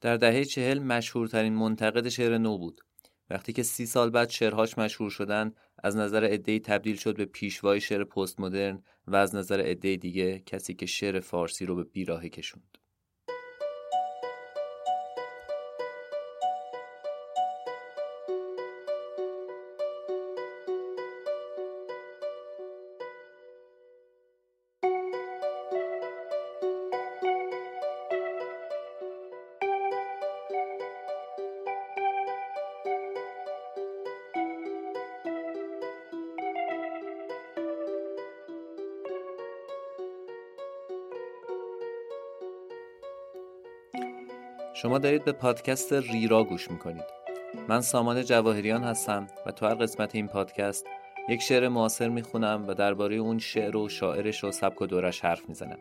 در دهه چهل مشهورترین منتقد شعر نو بود. وقتی که سی سال بعد شعرهاش مشهور شدن از نظر عدهای تبدیل شد به پیشوای شعر پست مدرن و از نظر عده دیگه کسی که شعر فارسی رو به بیراهه کشوند. شما دارید به پادکست ریرا گوش می‌کنید. من سامان جواهریان هستم و تو هر قسمت این پادکست یک شعر معاصر می‌خونم و درباره اون شعر و شاعرش و سبک و دورش حرف می‌زنم.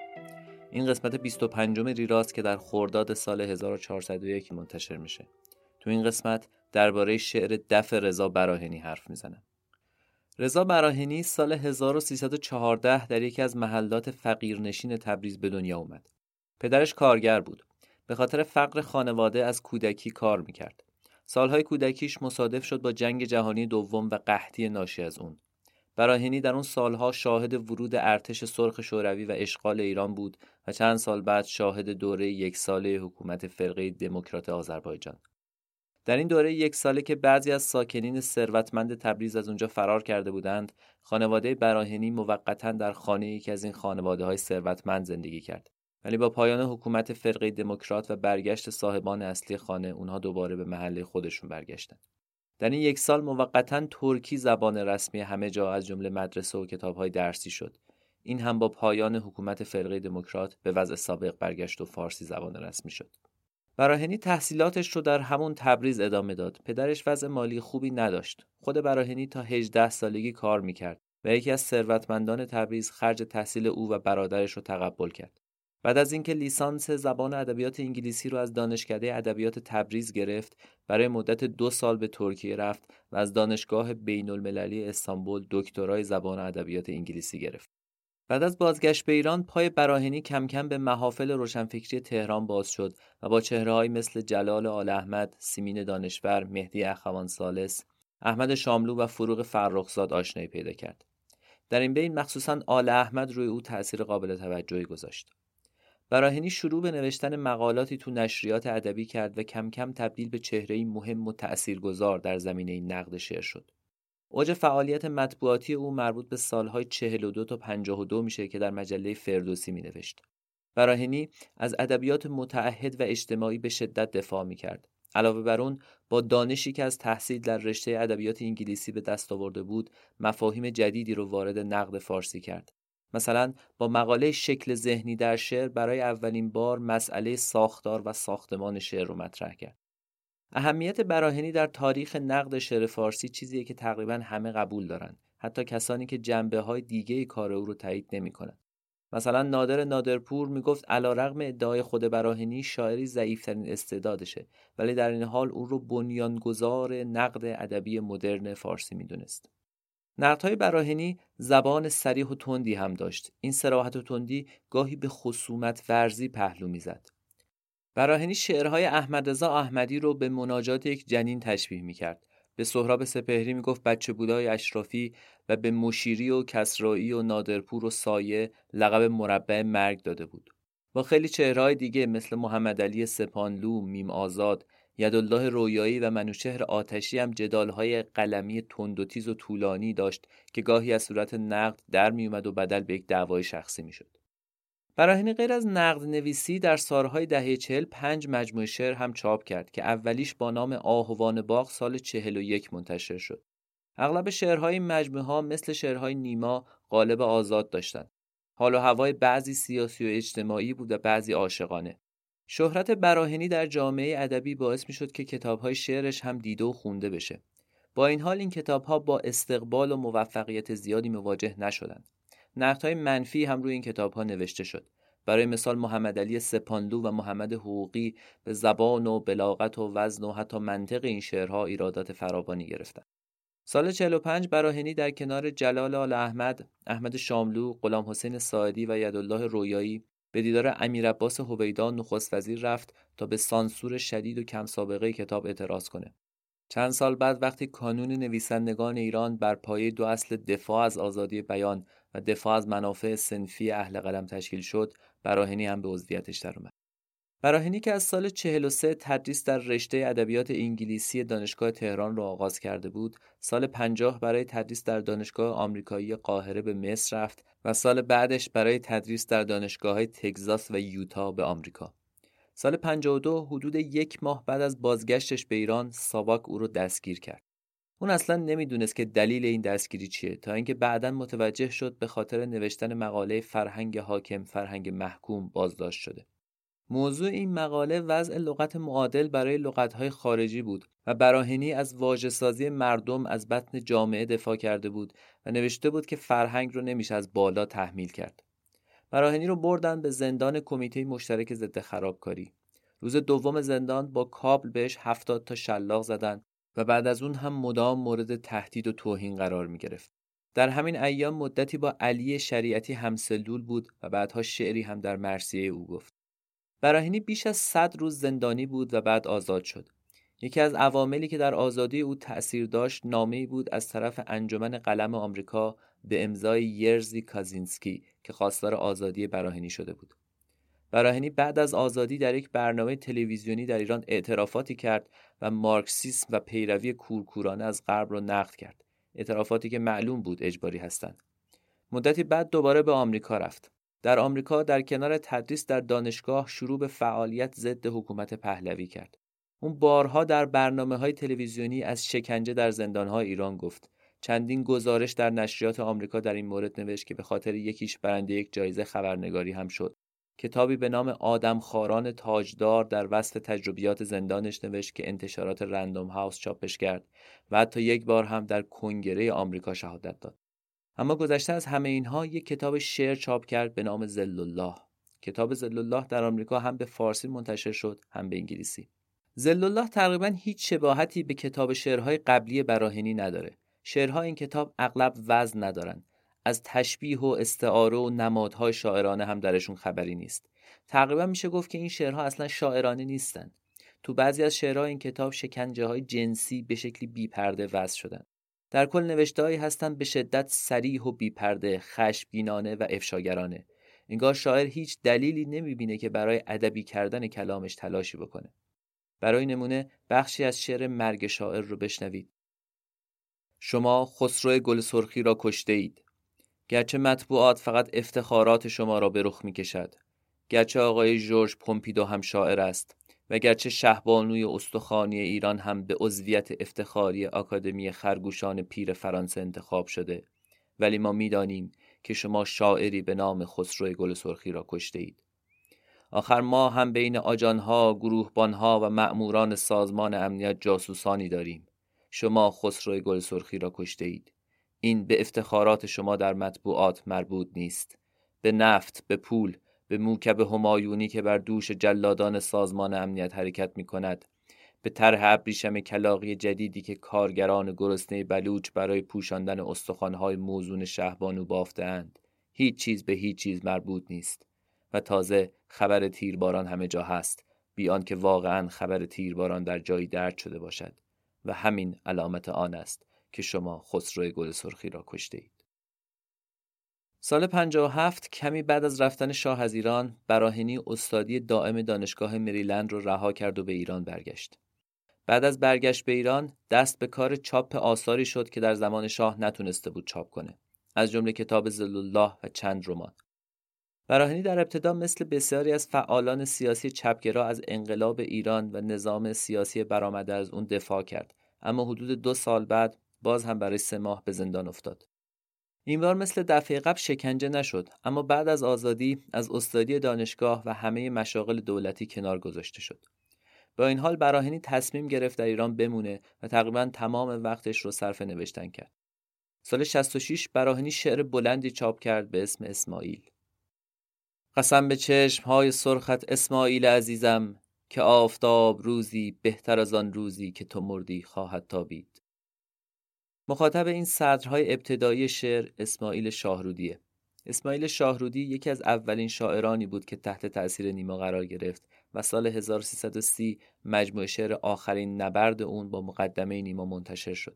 این قسمت 25 ریراست که در خرداد سال 1401 منتشر میشه. تو این قسمت درباره شعر دف رضا براهنی حرف می‌زنم. رضا براهنی سال 1314 در یکی از محلات فقیرنشین تبریز به دنیا اومد. پدرش کارگر بود. به خاطر فقر خانواده از کودکی کار می‌کرد. سالهای کودکیش مصادف شد با جنگ جهانی دوم و قحطی ناشی از اون. براهنی در اون سالها شاهد ورود ارتش سرخ شوروی و اشغال ایران بود و چند سال بعد شاهد دوره یک ساله حکومت فرقه دموکرات آذربایجان. در این دوره یک ساله که بعضی از ساکنین ثروتمند تبریز از اونجا فرار کرده بودند، خانواده براهنی موقتا در خانه یکی از این خانواده های ثروتمند زندگی کرد. ولی با پایان حکومت فرقه دموکرات و برگشت صاحبان اصلی خانه اونها دوباره به محله خودشون برگشتن. در این یک سال موقتا ترکی زبان رسمی همه جا از جمله مدرسه و کتابهای درسی شد. این هم با پایان حکومت فرقه دموکرات به وضع سابق برگشت و فارسی زبان رسمی شد. براهنی تحصیلاتش رو در همون تبریز ادامه داد. پدرش وضع مالی خوبی نداشت. خود براهنی تا 18 سالگی کار می‌کرد و یکی از ثروتمندان تبریز خرج تحصیل او و برادرش رو تقبل کرد. بعد از اینکه لیسانس زبان ادبیات انگلیسی رو از دانشکده ادبیات تبریز گرفت برای مدت دو سال به ترکیه رفت و از دانشگاه بین المللی استانبول دکترای زبان ادبیات انگلیسی گرفت بعد از بازگشت به ایران پای براهنی کم کم به محافل روشنفکری تهران باز شد و با چهرههایی مثل جلال آل احمد، سیمین دانشور، مهدی اخوان سالس، احمد شاملو و فروغ فرخزاد آشنایی پیدا کرد. در این بین مخصوصا آل احمد روی او تأثیر قابل توجهی گذاشت. براهنی شروع به نوشتن مقالاتی تو نشریات ادبی کرد و کم کم تبدیل به چهره‌ای مهم و تأثیرگذار در زمینه نقد شعر شد. اوج فعالیت مطبوعاتی او مربوط به سالهای 42 تا 52 میشه که در مجله فردوسی می نوشت. براهنی از ادبیات متعهد و اجتماعی به شدت دفاع می کرد. علاوه بر اون با دانشی که از تحصیل در رشته ادبیات انگلیسی به دست آورده بود مفاهیم جدیدی رو وارد نقد فارسی کرد مثلا با مقاله شکل ذهنی در شعر برای اولین بار مسئله ساختار و ساختمان شعر رو مطرح کرد. اهمیت براهنی در تاریخ نقد شعر فارسی چیزیه که تقریبا همه قبول دارن حتی کسانی که جنبه های دیگه کار او رو تایید نمی‌کنن. مثلا نادر نادرپور می‌گفت علیرغم ادعای خود براهنی شاعری ضعیفترین استعدادشه ولی در این حال او رو بنیانگذار نقد ادبی مدرن فارسی می‌دونست. نقدهای براهنی زبان سریح و تندی هم داشت. این سراحت و تندی گاهی به خصومت ورزی پهلو می‌زد. براهنی شعرهای احمد رضا احمدی رو به مناجات یک جنین تشبیه می‌کرد. به سهراب سپهری می‌گفت بچه بودای اشرافی و به مشیری و کسرایی و نادرپور و سایه لقب مربع مرگ داده بود. با خیلی چهرهای دیگه مثل محمد علی سپانلو، میم آزاد، یدالله رویایی و منوچهر آتشی هم جدالهای قلمی تند و تیز و طولانی داشت که گاهی از صورت نقد در میومد و بدل به یک دعوای شخصی می‌شد. براهنی غیر از نقد نویسی در سالهای دهه چهل پنج مجموعه شعر هم چاپ کرد که اولیش با نام آهوان باغ سال چهل و یک منتشر شد. اغلب شعرهای مجموعه ها مثل شعرهای نیما غالب آزاد داشتند. حال و هوای بعضی سیاسی و اجتماعی بود و بعضی عاشقانه. شهرت براهنی در جامعه ادبی باعث می شد که کتابهای شعرش هم دیده و خونده بشه. با این حال این کتابها با استقبال و موفقیت زیادی مواجه نشدند. نقدهای منفی هم روی این کتابها نوشته شد. برای مثال محمد علی سپانلو و محمد حقوقی به زبان و بلاغت و وزن و حتی منطق این شعرها ایرادات فراوانی گرفتند. سال 45 براهنی در کنار جلال آل احمد، احمد شاملو، غلام حسین ساعدی و یدالله رویایی به دیدار امیر عباس هویدا نخست وزیر رفت تا به سانسور شدید و کم سابقه کتاب اعتراض کنه. چند سال بعد وقتی کانون نویسندگان ایران بر پایه دو اصل دفاع از آزادی بیان و دفاع از منافع سنفی اهل قلم تشکیل شد، براهنی هم به عضویتش در اومد. براهنی که از سال 43 تدریس در رشته ادبیات انگلیسی دانشگاه تهران را آغاز کرده بود، سال 50 برای تدریس در دانشگاه آمریکایی قاهره به مصر رفت و سال بعدش برای تدریس در دانشگاه تگزاس و یوتا به آمریکا. سال 52 حدود یک ماه بعد از بازگشتش به ایران ساواک او رو دستگیر کرد. اون اصلا نمی‌دونست که دلیل این دستگیری چیه تا اینکه بعدا متوجه شد به خاطر نوشتن مقاله فرهنگ حاکم فرهنگ محکوم بازداشت شده. موضوع این مقاله وضع لغت معادل برای لغتهای خارجی بود و براهنی از واجه مردم از بطن جامعه دفاع کرده بود و نوشته بود که فرهنگ رو نمیشه از بالا تحمیل کرد. براهنی رو بردن به زندان کمیته مشترک ضد خرابکاری. روز دوم زندان با کابل بهش هفتاد تا شلاق زدن و بعد از اون هم مدام مورد تهدید و توهین قرار می گرفت. در همین ایام مدتی با علی شریعتی همسلول بود و بعدها شعری هم در مرسیه او گفت. براهینی بیش از 100 روز زندانی بود و بعد آزاد شد. یکی از عواملی که در آزادی او تأثیر داشت نامه‌ای بود از طرف انجمن قلم آمریکا به امضای یرزی کازینسکی که خواستار آزادی براهینی شده بود. براهینی بعد از آزادی در یک برنامه تلویزیونی در ایران اعترافاتی کرد و مارکسیسم و پیروی کورکورانه از غرب را نقد کرد. اعترافاتی که معلوم بود اجباری هستند. مدتی بعد دوباره به آمریکا رفت. در آمریکا در کنار تدریس در دانشگاه شروع به فعالیت ضد حکومت پهلوی کرد. اون بارها در برنامه های تلویزیونی از شکنجه در زندانهای ایران گفت. چندین گزارش در نشریات آمریکا در این مورد نوشت که به خاطر یکیش برنده یک جایزه خبرنگاری هم شد. کتابی به نام آدم خاران تاجدار در وصف تجربیات زندانش نوشت که انتشارات رندوم هاوس چاپش کرد و حتی یک بار هم در کنگره آمریکا شهادت داد. اما گذشته از همه اینها یک کتاب شعر چاپ کرد به نام زل الله کتاب زل الله در آمریکا هم به فارسی منتشر شد هم به انگلیسی. زل الله تقریبا هیچ شباهتی به کتاب شعرهای قبلی براهنی نداره. شعرها این کتاب اغلب وزن ندارن. از تشبیه و استعاره و نمادهای شاعرانه هم درشون خبری نیست. تقریبا میشه گفت که این شعرها اصلا شاعرانه نیستن. تو بعضی از شعرها این کتاب شکنجه های جنسی به شکلی بیپرده وضع شدن. در کل نوشتههایی هستند به شدت سریح و بیپرده خشمگینانه و افشاگرانه. انگار شاعر هیچ دلیلی نمی‌بینه که برای ادبی کردن کلامش تلاشی بکنه. برای نمونه بخشی از شعر مرگ شاعر رو بشنوید. شما خسرو گل سرخی را کشته اید گرچه مطبوعات فقط افتخارات شما را به رخ می کشد گرچه آقای جورج پومپیدو هم شاعر است. و گرچه شهبانوی استخانی ایران هم به عضویت افتخاری آکادمی خرگوشان پیر فرانسه انتخاب شده. ولی ما می‌دانیم که شما شاعری به نام خسرو گل سرخی را کشته اید آخر ما هم بین آجانها، گروهبانها و مأموران سازمان امنیت جاسوسانی داریم. شما خسرو گل سرخی را کشته اید این به افتخارات شما در مطبوعات مربوط نیست. به نفت، به پول، به موکب همایونی که بر دوش جلادان سازمان امنیت حرکت می کند به طرح ابریشم کلاقی جدیدی که کارگران گرسنه بلوچ برای پوشاندن استخوانهای موزون شهبانو بافتهاند. هیچ چیز به هیچ چیز مربوط نیست. و تازه خبر تیرباران همه جا هست. بیان که واقعا خبر تیرباران در جایی درد شده باشد. و همین علامت آن است که شما خسرو گل سرخی را کشته اید. سال 57 کمی بعد از رفتن شاه از ایران براهنی استادی دائم دانشگاه مریلند رو رها کرد و به ایران برگشت. بعد از برگشت به ایران دست به کار چاپ آثاری شد که در زمان شاه نتونسته بود چاپ کنه. از جمله کتاب الله و چند رمان. براهنی در ابتدا مثل بسیاری از فعالان سیاسی چپگرا از انقلاب ایران و نظام سیاسی برآمده از اون دفاع کرد اما حدود دو سال بعد باز هم برای سه ماه به زندان افتاد. این بار مثل دفعه قبل شکنجه نشد اما بعد از آزادی از استادی دانشگاه و همه مشاغل دولتی کنار گذاشته شد. با این حال براهنی تصمیم گرفت در ایران بمونه و تقریبا تمام وقتش رو صرف نوشتن کرد. سال 66 براهنی شعر بلندی چاپ کرد به اسم اسماعیل. قسم به چشم های سرخت اسماعیل عزیزم که آفتاب روزی بهتر از آن روزی که تو مردی خواهد تابید. مخاطب این صدرهای ابتدایی شعر اسماعیل شاهرودیه اسماعیل شاهرودی یکی از اولین شاعرانی بود که تحت تأثیر نیما قرار گرفت و سال 1330 مجموعه شعر آخرین نبرد اون با مقدمه نیما منتشر شد.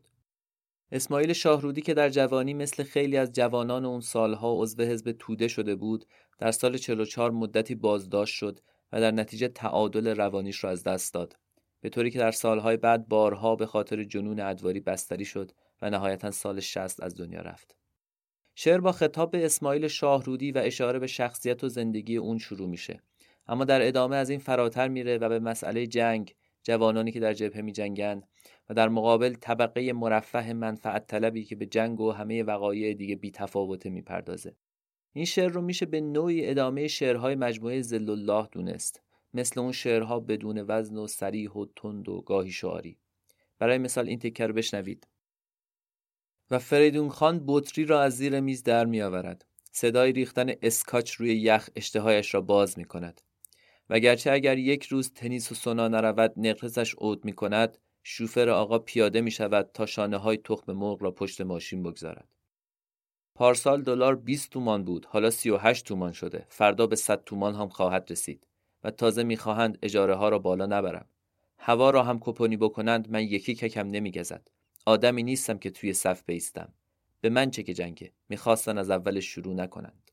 اسماعیل شاهرودی که در جوانی مثل خیلی از جوانان اون سالها عضو حزب توده شده بود در سال 44 مدتی بازداشت شد و در نتیجه تعادل روانیش را از دست داد به طوری که در سالهای بعد بارها به خاطر جنون ادواری بستری شد و نهایتا سال 60 از دنیا رفت. شعر با خطاب به اسماعیل شاهرودی و اشاره به شخصیت و زندگی اون شروع میشه. اما در ادامه از این فراتر میره و به مسئله جنگ جوانانی که در جبهه می جنگن و در مقابل طبقه مرفه منفعت طلبی که به جنگ و همه وقایع دیگه بی تفاوته می. این شعر رو میشه به نوعی ادامه شعرهای مجموعه زل الله دونست. مثل اون شعرها بدون وزن و سریح و تند و گاهی شعاری. برای مثال این تکه رو بشنوید. و فریدون خان بطری را از زیر میز در می آورد. صدای ریختن اسکاچ روی یخ اشتهایش را باز می کند. وگرچه اگر یک روز تنیس و سونا نرود نقرسش عود می کند شوفر آقا پیاده می شود تا شانه های تخم مرغ را پشت ماشین بگذارد. پارسال دلار 20 تومان بود حالا 38 تومان شده فردا به 100 تومان هم خواهد رسید و تازه می‌خواهند اجاره ها را بالا نبرم هوا را هم کپونی بکنند من یکی ککم نمیگزد آدمی نیستم که توی صف بیستم. به من چه که جنگه. می‌خواستن از اول شروع نکنند.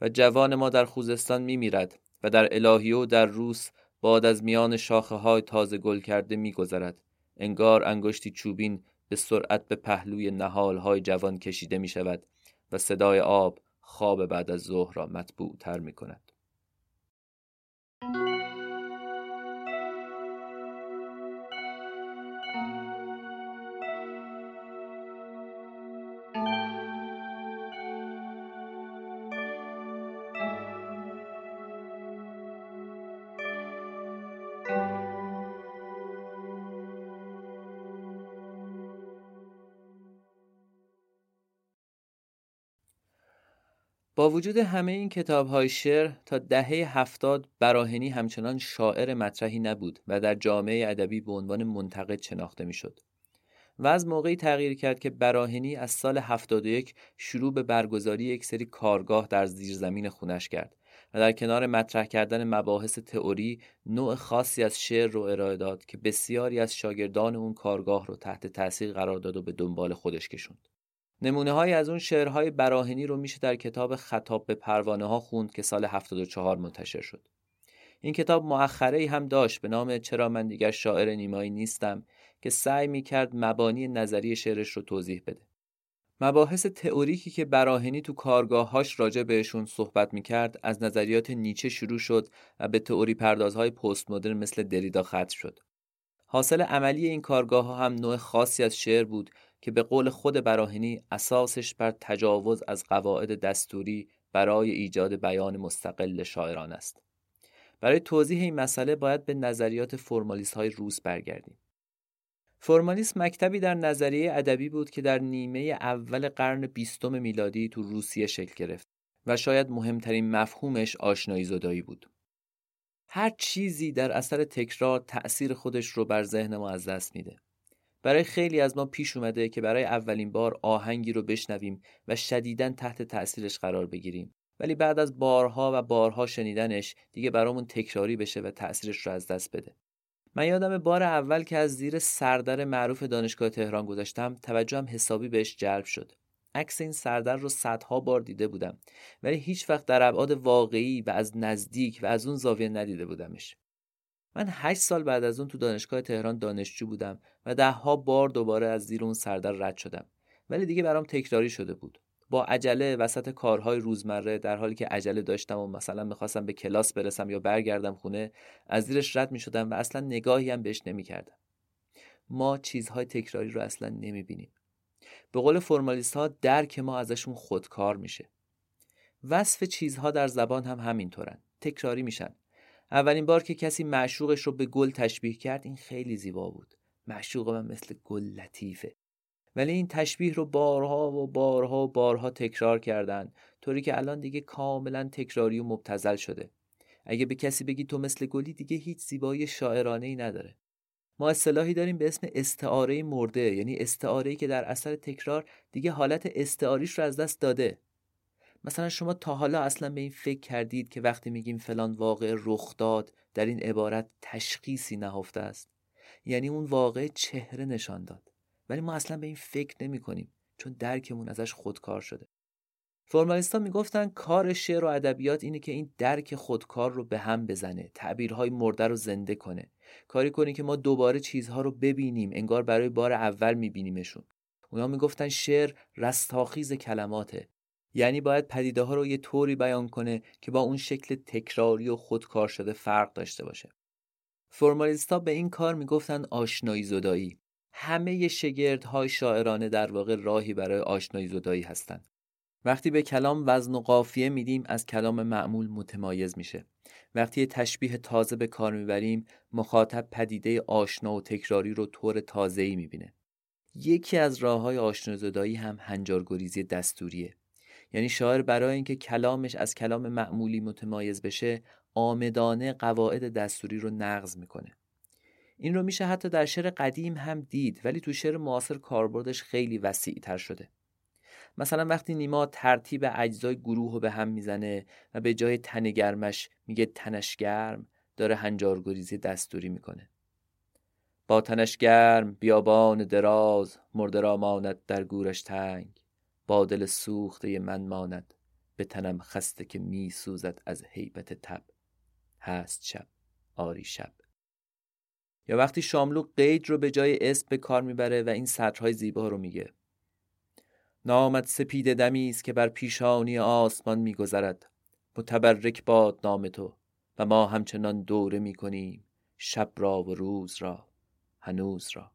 و جوان ما در خوزستان میمیرد و در الهیو و در روس باد از میان شاخه های تازه گل کرده میگذرد. انگار انگشتی چوبین به سرعت به پهلوی نهال های جوان کشیده می شود و صدای آب خواب بعد از ظهر را مطبوع تر می کند. وجود همه این کتاب های شعر تا دهه هفتاد براهنی همچنان شاعر مطرحی نبود و در جامعه ادبی به عنوان منتقد شناخته می‌شد. و از موقعی تغییر کرد که براهنی از سال 71 شروع به برگزاری یک سری کارگاه در زیرزمین خونش کرد و در کنار مطرح کردن مباحث تئوری نوع خاصی از شعر رو ارائه داد که بسیاری از شاگردان اون کارگاه رو تحت تاثیر قرار داد و به دنبال خودش کشوند. نمونه های از اون شعرهای براهنی رو میشه در کتاب خطاب به پروانه ها خوند که سال 74 منتشر شد. این کتاب مؤخره هم داشت به نام چرا من دیگر شاعر نیمایی نیستم که سعی می کرد مبانی نظری شعرش رو توضیح بده. مباحث تئوریکی که براهنی تو کارگاههاش راجع بهشون صحبت می کرد از نظریات نیچه شروع شد و به تئوری پردازهای پست مدرن مثل دریدا ختم شد. حاصل عملی این کارگاه ها هم نوع خاصی از شعر بود که به قول خود براهنی اساسش بر تجاوز از قواعد دستوری برای ایجاد بیان مستقل شاعران است. برای توضیح این مسئله باید به نظریات فرمالیست های روس برگردیم. فرمالیسم مکتبی در نظریه ادبی بود که در نیمه اول قرن بیستم میلادی تو روسیه شکل گرفت و شاید مهمترین مفهومش آشنایی زدایی بود. هر چیزی در اثر تکرار تأثیر خودش رو بر ذهن ما از دست میده. برای خیلی از ما پیش اومده که برای اولین بار آهنگی رو بشنویم و شدیدا تحت تأثیرش قرار بگیریم. ولی بعد از بارها و بارها شنیدنش دیگه برامون تکراری بشه و تأثیرش رو از دست بده. من یادم بار اول که از زیر سردر معروف دانشگاه تهران گذاشتم توجهم حسابی بهش جلب شد. عکس این سردر رو صدها بار دیده بودم ولی هیچ وقت در ابعاد واقعی و از نزدیک و از اون زاویه ندیده بودمش. من هشت سال بعد از اون تو دانشگاه تهران دانشجو بودم و دهها بار دوباره از زیر اون سردر رد شدم. ولی دیگه برام تکراری شده بود. با عجله وسط کارهای روزمره در حالی که عجله داشتم و مثلا می‌خواستم به کلاس برسم یا برگردم خونه از زیرش رد می‌شدم و اصلا نگاهی هم بهش نمی‌کردم. ما چیزهای تکراری رو اصلا نمی‌بینیم. به قول فرمالیست ها درک ما ازشون خودکار میشه. وصف چیزها در زبان هم همینطورن. تکراری میشن. اولین بار که کسی معشوقش رو به گل تشبیه کرد این خیلی زیبا بود. معشوق من مثل گل لطیفه. ولی این تشبیه رو بارها و بارها و بارها تکرار کردن طوری که الان دیگه کاملا تکراری و مبتزل شده. اگه به کسی بگی تو مثل گلی دیگه هیچ زیبایی شاعرانه ای نداره. ما اصطلاحی داریم به اسم استعاره مرده یعنی استعاره که در اثر تکرار دیگه حالت استعاریش رو از دست داده. مثلا شما تا حالا اصلا به این فکر کردید که وقتی میگیم فلان واقع رخ داد در این عبارت تشخیصی نهفته است؟ یعنی اون واقع چهره نشان داد. ولی ما اصلا به این فکر نمی کنیم چون درکمون ازش خودکار شده. فرمالیستا می‌گفتن کار شعر و ادبیات اینه که این درک خودکار رو به هم بزنه تعبیرهای مرده رو زنده کنه. کاری کنه که ما دوباره چیزها رو ببینیم انگار برای بار اول میبینیمشون. اونا می‌گفتن شعر رستاخیز کلماته. یعنی باید پدیده ها رو یه طوری بیان کنه که با اون شکل تکراری و خودکار شده فرق داشته باشه. فرمالیستا به این کار می‌گفتن آشنایی زدایی. همه شگردهای شاعرانه در واقع راهی برای آشنایی زدایی هستند وقتی به کلام وزن و قافیه میدیم از کلام معمول متمایز میشه. وقتی یه تشبیه تازه به کار می‌بریم مخاطب پدیده آشنا و تکراری رو طور تازه‌ای می‌بینه. یکی از راه های آشنا زدایی هم هنجارگریزی دستوریه. یعنی شاعر برای اینکه کلامش از کلام معمولی متمایز بشه آمدانه قواعد دستوری رو نقض می‌کنه. این رو میشه حتی در شعر قدیم هم دید ولی تو شعر معاصر کاربردش خیلی وسیع تر شده. مثلا وقتی نیما ترتیب اجزای گروه رو به هم می‌زنه و به جای تن گرمش میگه تنش گرم داره هنجارگریزی دستوری می‌کنه. با تنش گرم بیابان دراز مرده را ماند در گورش تنگ. با دل سوخته من ماند. به تنم خسته که می سوزد از حیبت تب. هست شب آری شب. یا وقتی شاملو قید رو به جای اسم به کار می‌بره و این سطرهای زیبا رو میگه. نامت سپید دمی است که بر پیشانی آسمان میگذرد. متبرک باد نام تو و ما همچنان دوره می‌کنیم. شب را و روز را هنوز را.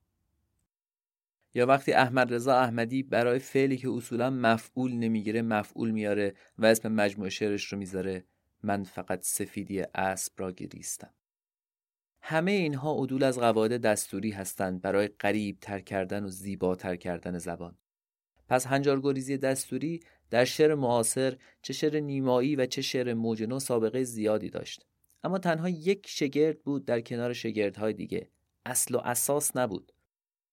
یا وقتی احمد رضا احمدی برای فعلی که اصولا مفعول نمی‌گیره مفعول میاره و اسم مجموعه شعرش رو می‌ذاره من فقط سفیدی اسب را گریستم. همه اینها عدول از قواعد دستوری هستند برای قریب تر کردن و زیباتر کردن زبان. پس هنجارگریزی دستوری در شعر معاصر چه شعر نیمایی و چه شعر موج سابقه زیادی داشت. اما تنها یک شگرد بود در کنار شگردهای دیگه. اصل و اساس نبود.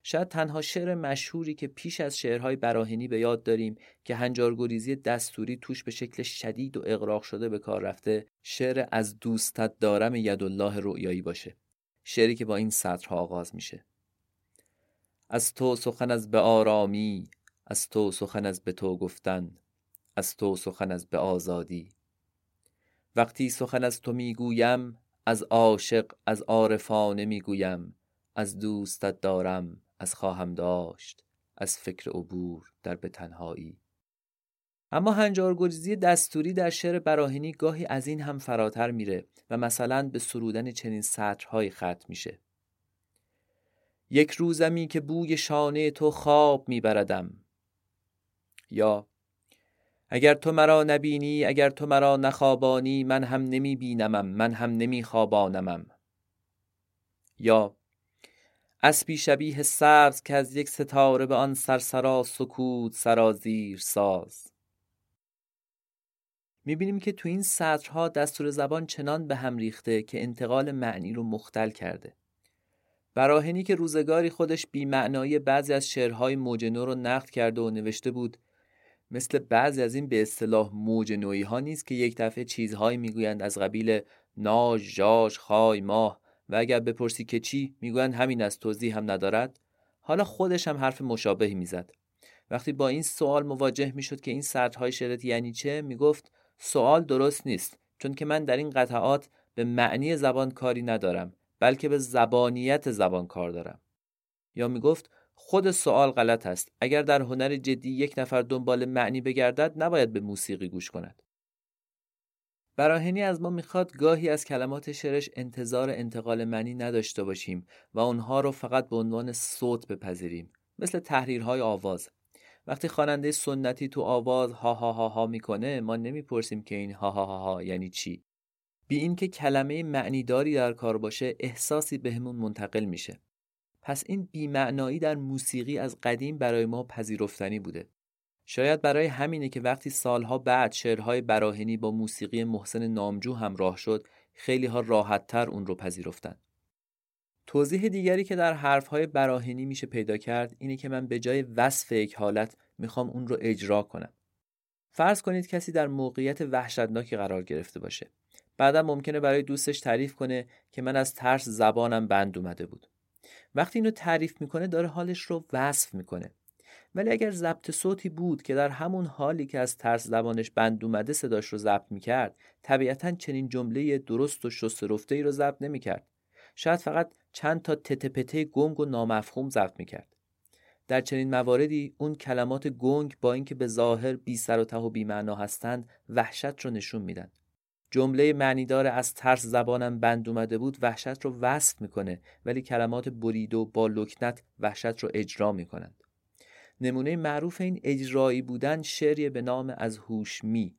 شاید تنها شعر مشهوری که پیش از شعرهای براهنی به یاد داریم که هنجارگریزی دستوری توش به شکل شدید و اقراق شده به کار رفته شعر از دوستت دارم یدالله رؤیایی باشه. شعری که با این سطرها آغاز میشه. از تو سخن از به آرامی از تو سخن از به تو گفتن از تو سخن از به آزادی. وقتی سخن از تو می‌گویم از عاشق از عارفانه می‌گویم از دوستت دارم از خواهم داشت از فکر عبور در به تنهایی. اما هنجارگریزی دستوری در شعر براهینی گاهی از این هم فراتر میره و مثلا به سرودن چنین سطرهایی ختم میشه. یک روزمی که بوی شانه تو خواب میبردم. یا اگر تو مرا نبینی اگر تو مرا نخوابانی من هم نمی بینمم من هم نمی خوابانمم یا اسبی شبیه سبز که از یک ستاره به آن سرسرا سکوت سرازیر ساز. می‌بینیم که تو این سطرها دستور زبان چنان به هم ریخته که انتقال معنی رو مختل کرده. براهنی که روزگاری خودش بیمعنایی بعضی از شعرهای موج نو رو نقد کرده و نوشته بود مثل بعضی از این به اصطلاح موج نوعی ها نیست که یک دفعه چیزهایی می‌گویند از قبیل ناج، جاج، خای، ماه. و اگر بپرسی که چی می‌گویند همین از توضیح هم ندارد. حالا خودش هم حرف مشابهی می‌زد. وقتی با این سوال مواجه می‌شد که این سطرهای شعرت یعنی چه می‌گفت سوال درست نیست چون که من در این قطعات به معنی زبان کاری ندارم بلکه به زبانیت زبان کار دارم. یا می‌گفت خود سوال غلط است اگر در هنر جدی یک نفر دنبال معنی بگردد نباید به موسیقی گوش کند. براهنی از ما می‌خواد گاهی از کلمات شعرش انتظار انتقال معنی نداشته باشیم و اونها رو فقط به عنوان صوت بپذیریم مثل تحریرهای آواز. وقتی خواننده سنتی تو آواز ها ها ها ها می‌کنه ما نمی‌پرسیم که این ها ها ها ها یعنی چی. بی اینکه کلمه معنیداری در کار باشه احساسی بهمون منتقل میشه. پس این بیمعنایی در موسیقی از قدیم برای ما پذیرفتنی بوده. شاید برای همینه که وقتی سالها بعد شعرهای براهنی با موسیقی محسن نامجو همراه شد خیلی ها راحتتر اون رو پذیرفتن. توضیح دیگری که در حرفهای براهنی میشه پیدا کرد اینه که من به جای وصف یک حالت می‌خوام اون رو اجرا کنم. فرض کنید کسی در موقعیت وحشتناکی قرار گرفته باشه. بعدا ممکنه برای دوستش تعریف کنه که من از ترس زبانم بند اومده بود. وقتی اینو تعریف می‌کنه داره حالش رو وصف می‌کنه. ولی اگر ضبط صوتی بود که در همون حالی که از ترس زبانش بند اومده صداش رو ضبط می‌کرد طبیعتا چنین جمله درست و شست رفته ای رو ضبط نمی‌کرد. شاید فقط چند تا تتپته گنگ و نامفهوم ضبط می‌کرد. در چنین مواردی اون کلمات گنگ با اینکه به ظاهر بی سر و ته و بی معنا هستند وحشت رو نشون میدن. جمله معنیدار از ترس زبانم بند اومده بود وحشت رو وصف می‌کنه ولی کلمات برید و با لکنت وحشت رو اجرا می‌کنند. نمونه معروف این اجرایی بودن شعری به نام از هوش می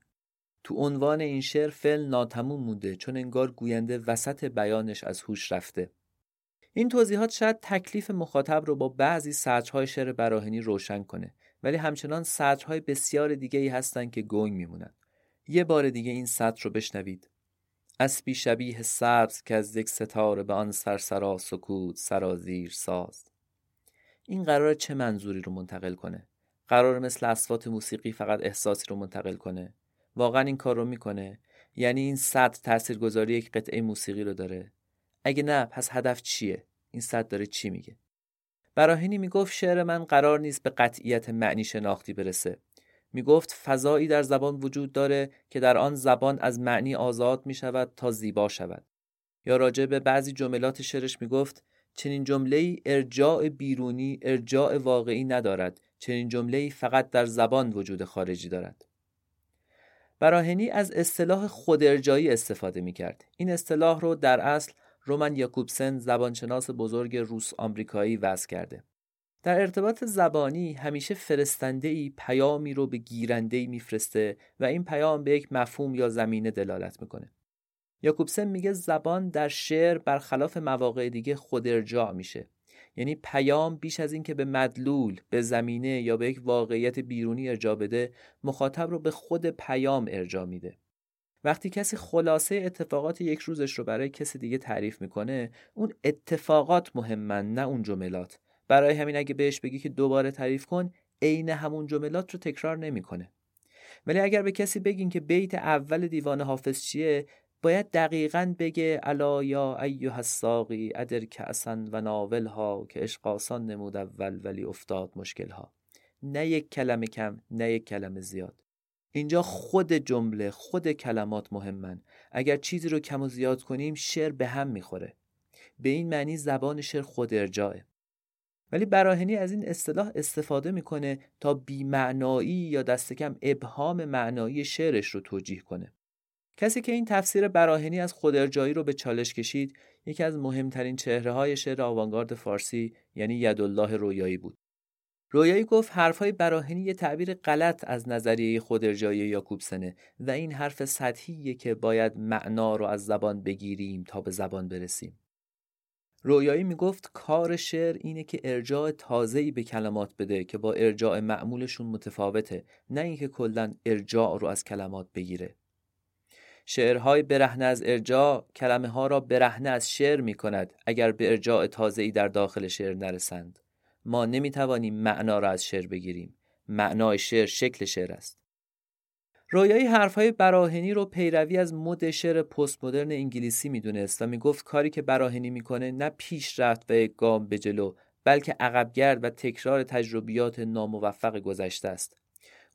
تو عنوان این شعر فعل ناتموم مونده چون انگار گوینده وسط بیانش از هوش رفته. این توضیحات شاید تکلیف مخاطب رو با بعضی سطرهای شعر براهنی روشن کنه ولی همچنان سطرهای بسیار دیگه ای هستن که گنگ میمونن. یه بار دیگه این سطر رو بشنوید. اسبی شبیه سبز که از یک ستاره به آن سرسرا سکوت سرازیر ساز. این قرار چه منظوری رو منتقل کنه؟ قرار مثل اسوات موسیقی فقط احساسی رو منتقل کنه؟ واقعا این کار رو می‌کنه؟ یعنی این صد تاثیرگذاری یک قطعه موسیقی رو داره؟ اگه نه پس هدف چیه؟ این صد داره چی میگه؟ براهینی می‌گفت شعر من قرار نیست به قطعیت معنی شناختی برسه. می‌گفت فضایی در زبان وجود داره که در آن زبان از معنی آزاد می شود تا زیبا شود. یا راجع به بعضی جملات شعرش می‌گفت چنین جمله ای ارجاع بیرونی ارجاع واقعی ندارد چنین جمله ای فقط در زبان وجود خارجی دارد براهنی از اصطلاح خودارجایی استفاده می کرد. این اصطلاح رو در اصل رومن یاکوبسن زبانشناس بزرگ روس آمریکایی وضع کرده. در ارتباط زبانی همیشه فرستنده ای پیامی رو به گیرنده ای میفرسته و این پیام به یک مفهوم یا زمینه دلالت می‌کنه. یاکوبسن میگه زبان در شعر برخلاف مواقع دیگه خود ارجاع میشه. یعنی پیام بیش از اینکه به مدلول، به زمینه یا به یک واقعیت بیرونی ارجاع بده، مخاطب رو به خود پیام ارجاع میده. وقتی کسی خلاصه اتفاقات یک روزش رو برای کسی دیگه تعریف می‌کنه اون اتفاقات مهمن نه اون جملات برای همین اگه بهش بگی که دوباره تعریف کن عین همون جملات رو تکرار نمی‌کنه ولی اگر به کسی بگین که بیت اول دیوان حافظ چیه باید دقیقا بگه الا یا ایها الساقی ادر کأسن و ناول ها که اشقاسان نمود اول ولی افتاد مشکل ها نه یک کلمه کم نه یک کلمه زیاد. اینجا خود جمله خود کلمات مهمن. اگر چیزی رو کم و زیاد کنیم شعر به هم می‌خوره. به این معنی زبان شعر خود ارجاعه. ولی براهنی از این اصطلاح استفاده می‌کنه تا بیمعنایی یا دست کم ابهام معنایی شعرش رو توجیه کنه. کسی که این تفسیر براهنی از خودارجایی رو به چالش کشید یکی از مهمترین چهره های شعر آوانگارد فارسی یعنی یدالله رویایی بود. رویایی گفت حرفهای براهنی یه تعبیر غلط از نظریه خودارجایی یاکوبسنه و این حرف سطحیه که باید معنا رو از زبان بگیریم تا به زبان برسیم. رویایی می‌گفت کار شعر اینه که ارجاع تازه‌ای به کلمات بده که با ارجاع معمولشون متفاوته نه اینکه کلا ارجاع رو از کلمات بگیره. شعرهای برهنه از ارجاع کلمه ها را برهنه از شعر می کند اگر به ارجاع تازه‌ای در داخل شعر نرسند. ما نمی توانیم معنا را از شعر بگیریم. معنای شعر شکل شعر است. رویایی حرفهای براهنی رو پیروی از مد شعر پست مدرن انگلیسی می‌دونست و می‌گفت کاری که براهنی می‌کنه نه پیش رفت و یک گام به جلو بلکه عقبگرد و تکرار تجربیات ناموفق گذشته است.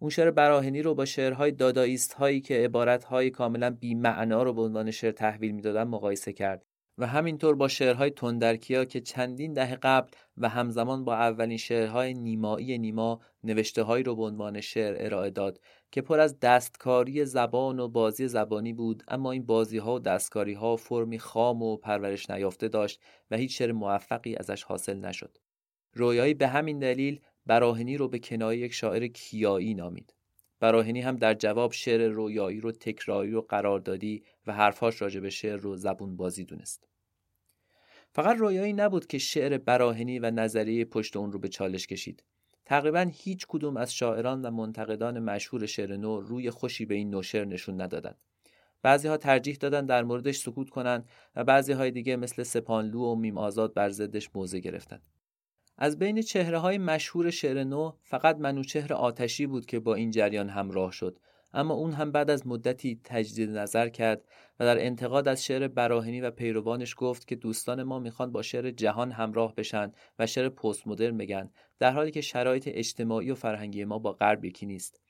اون شعر براهنی رو با شعرهای داداییست هایی که عبارت کاملا بی معنا رو به عنوان شعر تحویل می‌دادن مقایسه کرد و همینطور با شعرهای تندرکیا که چندین دهه قبل و همزمان با اولین شعرهای نیمایی نیما نوشته هایی رو به عنوان شعر ارائه داد که پر از دستکاری زبان و بازی زبانی بود اما این بازی ها و دستکاری ها فرمی خام و پرورش نیافته داشت و هیچ شعر موفقی ازش حاصل نشد. رویایی به همین دلیل براهنی رو به کنایه یک شاعر کیایی نامید. براهنی هم در جواب شعر رویایی رو تکراری و قراردادی و حرفاش راجع به شعر رو زبون بازی دونست. فقط رویایی نبود که شعر براهنی و نظریه پشت اون رو به چالش کشید. تقریبا هیچ کدوم از شاعران و منتقدان مشهور شعر نو روی خوشی به این نوشر نشون ندادند بعضی ها ترجیح دادن در موردش سکوت کنند و بعضی های دیگه مثل سپانلو و میم آزاد بر ضدش موضع گرفتند از بین چهره های مشهور شعر نو فقط منوچهر آتشی بود که با این جریان همراه شد. اما اون هم بعد از مدتی تجدید نظر کرد و در انتقاد از شعر براهنی و پیروانش گفت که دوستان ما می‌خوان با شعر جهان همراه بشن و شعر پست مدرن بگن در حالی که شرایط اجتماعی و فرهنگی ما با غرب یکی نیست.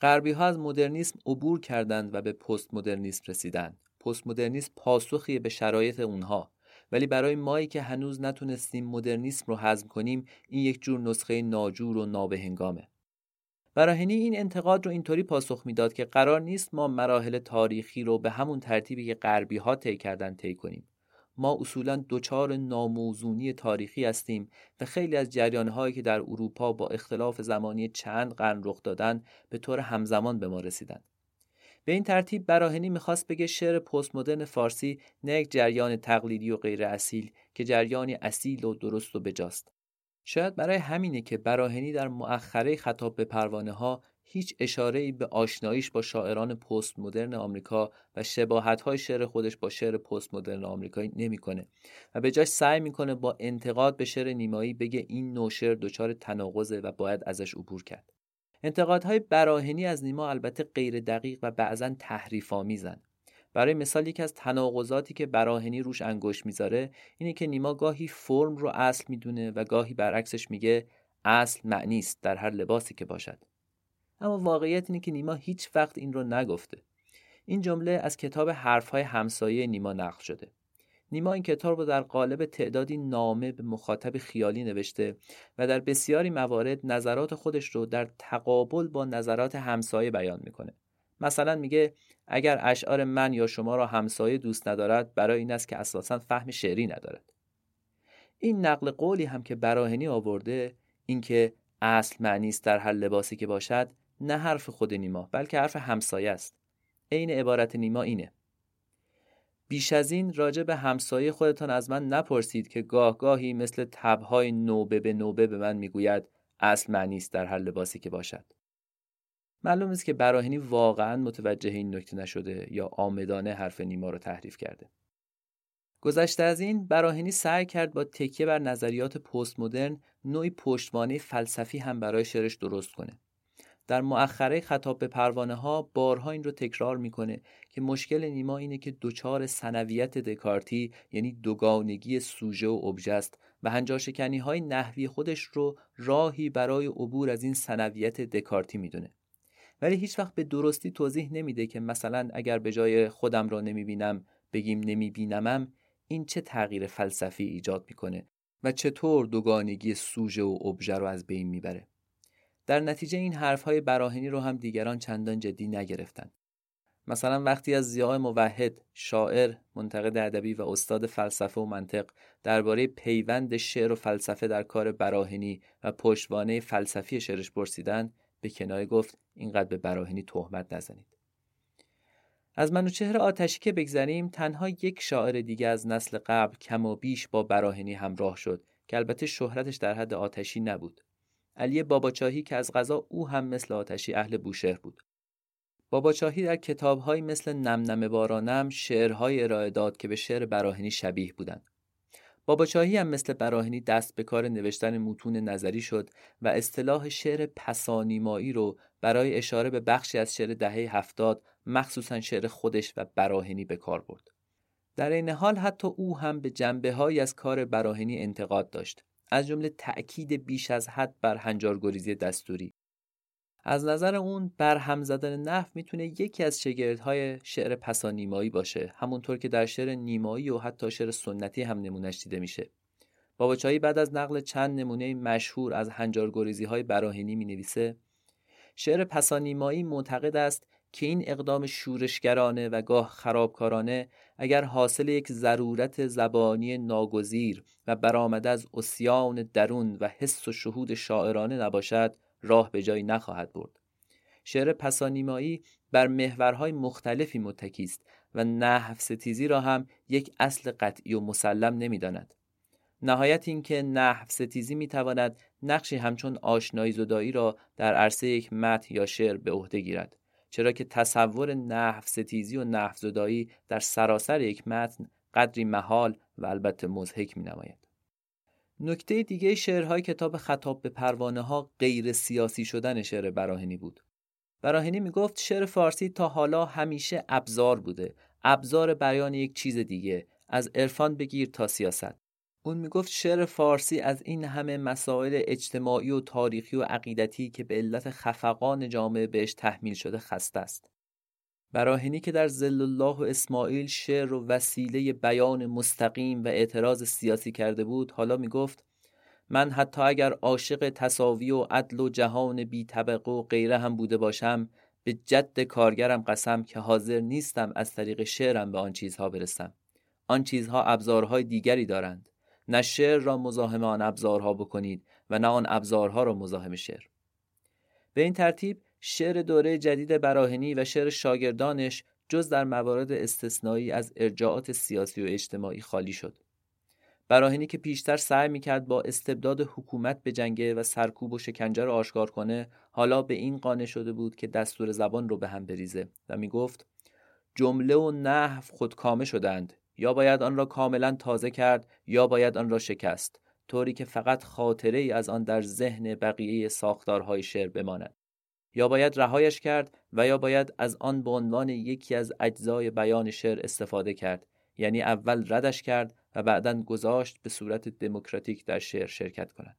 غربی ها از مدرنیسم عبور کردند و به پست مدرنیسم رسیدند. پست مدرنیسم پاسخی به شرایط اونها ولی برای مایی که هنوز نتونستیم مدرنیسم رو هضم کنیم این یک جور نسخه ناجور و نابهنگامه. براهنی این انتقاد رو اینطوری پاسخ می‌داد که قرار نیست ما مراحل تاریخی رو به همون ترتیبی که غربی ها طی کردن طی کنیم. ما اصولا دچار ناموزونی تاریخی هستیم و خیلی از جریانهایی که در اروپا با اختلاف زمانی چند قرن رخ دادن به طور همزمان به ما رسیدن. به این ترتیب براهنی می‌خواست بگه شعر پست مدرن فارسی نه یک جریان تقلیدی و غیر اصیل که جریانی اصیل و درست و بجاست. شاید برای همینه که براهنی در مؤخره خطاب به پروانه ها هیچ اشاره ای به آشناییش با شاعران پست مدرن آمریکا و شباهت های شعر خودش با شعر پست مدرن آمریکایی نمی‌کنه و به جاش سعی می‌کنه با انتقاد به شعر نیمایی بگه این نوع شعر دچار تناقضه و باید ازش عبور کرد. انتقادهای براهنی از نیما البته غیر دقیق و بعضا تحریف آمیزن برای مثال یکی از تناقضاتی که براهنی روش انگشت می‌ذاره اینه که نیما گاهی فرم رو اصل می‌دونه و گاهی برعکسش میگه اصل معنی است در هر لباسی که باشد. اما واقعیت اینه که نیما هیچ وقت این رو نگفته. این جمله از کتاب حرفهای همسایه نیما نقل شده. نیما این کتاب رو در قالب تعدادی نامه به مخاطب خیالی نوشته و در بسیاری موارد نظرات خودش رو در تقابل با نظرات همسایه بیان می‌کنه. مثلا میگه اگر اشعار من یا شما را همسایه دوست ندارد برای این است که اساسا فهم شعری ندارد. این نقل قولی هم که براهنی آورده اینکه اصل معنی است در هر لباسی که باشد نه حرف خود نیما بلکه حرف همسایه است. عین عبارت نیما اینه. بیش از این راجع به همسایه خودتان از من نپرسید که گاه گاهی مثل تبهای نوبه به نوبه به من می‌گوید اصل معنی است در هر لباسی که باشد. معلوم است که براهنی واقعا متوجه این نکته نشده یا آمدانه حرف نیما رو تحریف کرده. گذشته از این براهنی سعی کرد با تکیه بر نظریات پست مدرن نوعی پشتوانه فلسفی هم برای شعرش درست کنه. در مؤخره خطاب به پروانه ها بارها این رو تکرار می‌کنه که مشکل نیما اینه که دوچار سنویت دکارتی یعنی دوگانگی سوژه و ابژه است و هنجاشکنی های نحوی خودش رو راهی برای عبور از این سنویت دکارتی می‌دونه. ولی هیچ وقت به درستی توضیح نمیده که مثلا اگر به جای خودم را نمی‌بینم بگیم نمیبینمم این چه تغییر فلسفی ایجاد می‌کنه و چطور دوگانگی سوژه و ابژه رو از بین می‌بره. در نتیجه این حرفهای براهنی رو هم دیگران چندان جدی نگرفتند مثلا وقتی از ضیاء موحد شاعر منتقد ادبی و استاد فلسفه و منطق درباره پیوند شعر و فلسفه در کار براهنی و پشتوانه فلسفی شعرش پرسیدند به کنایه گفت اینقدر به براهنی تهمت نزنید. از منوچهر آتشی که بگذریم تنها یک شاعر دیگه از نسل قبل کم و بیش با براهنی همراه شد که البته شهرتش در حد آتشی نبود. علی باباچاهی که از غذا او هم مثل آتشی اهل بوشهر بود. باباچاهی در کتابهایی مثل نم نم بارانم شعرهای ارائه داد که به شعر براهنی شبیه بودند باباچاهی هم مثل براهنی دست به کار نوشتن متون نظری شد و اصطلاح شعر پسانیمایی رو برای اشاره به بخشی از شعر دهه هفتاد مخصوصا شعر خودش و براهنی به کار برد. در این حال حتی او هم به جنبه از کار براهنی انتقاد داشت. از جمله تأکید بیش از حد بر هنجارگریزی دستوری از نظر اون برهم زدن نحو می‌تونه یکی از شگردهای شعر پسانیمایی باشه. همونطور که در شعر نیمایی و حتی شعر سنتی هم نمونش دیده میشه. باباچایی بعد از نقل چند نمونه مشهور از هنجارگریزی های براهینی می نویسه شعر پسانیمایی معتقد است که این اقدام شورشگرانه و گاه خرابکارانه اگر حاصل یک ضرورت زبانی ناگزیر و برآمده از اسیان درون و حس و شهود شاعرانه نباشد راه به جایی نخواهد برد شعر پسانیمایی بر محورهای مختلفی متکی است و نحو ستیزی را هم یک اصل قطعی و مسلم نمی‌داند نهایت اینکه نحو ستیزی می‌تواند نقشی همچون آشنایی زدایی را در عرصه یک متن یا شعر به عهده گیرد چرا که تصور نحو ستیزی و نحو زدایی در سراسر یک متن قدری محال و البته مزهک می نماید. نکته دیگه شعرهای کتاب خطاب به پروانه ها غیر سیاسی شدن شعر براهنی بود. براهینی می‌گفت شعر فارسی تا حالا همیشه ابزار بوده. ابزار بیان یک چیز دیگه. از عرفان بگیر تا سیاست. اون می‌گفت شعر فارسی از این همه مسائل اجتماعی و تاریخی و عقیدتی که به علت خفقان جامعه بهش تحمیل شده خسته است. براهینی که در زل الله و اسماعیل شعر و وسیله بیان مستقیم و اعتراض سیاسی کرده بود حالا می‌گفت من حتی اگر عاشق تصاوی و عدل و جهان بی طبقه و غیره هم بوده باشم به جد کارگرم قسم که حاضر نیستم از طریق شعرم به آن چیزها برسم. آن چیزها ابزارهای دیگری دارند. نه شعر را مزاحم آن ابزارها بکنید و نه آن ابزارها را مزاحم شعر. به این ترتیب شعر دوره جدید براهنی و شعر شاگردانش جز در موارد استثنایی از ارجاعات سیاسی و اجتماعی خالی شد. براهنی که پیشتر سعی می‌کرد با استبداد حکومت به جنگه و سرکوب و شکنجه را آشکار کنه حالا به این قانع شده بود که دستور زبان رو به هم بریزه و می‌گفت جمله و نحو خودکامه شدند یا باید آن را کاملا تازه کرد یا باید آن را شکست طوری که فقط خاطره ای از آن در ذهن بقیه ساختارهای شعر بماند. یا باید رهایش کرد و یا باید از آن به عنوان یکی از اجزای بیان شعر استفاده کرد. یعنی اول ردش کرد و بعدا گذاشت به صورت دموکراتیک در شعر شرکت کند.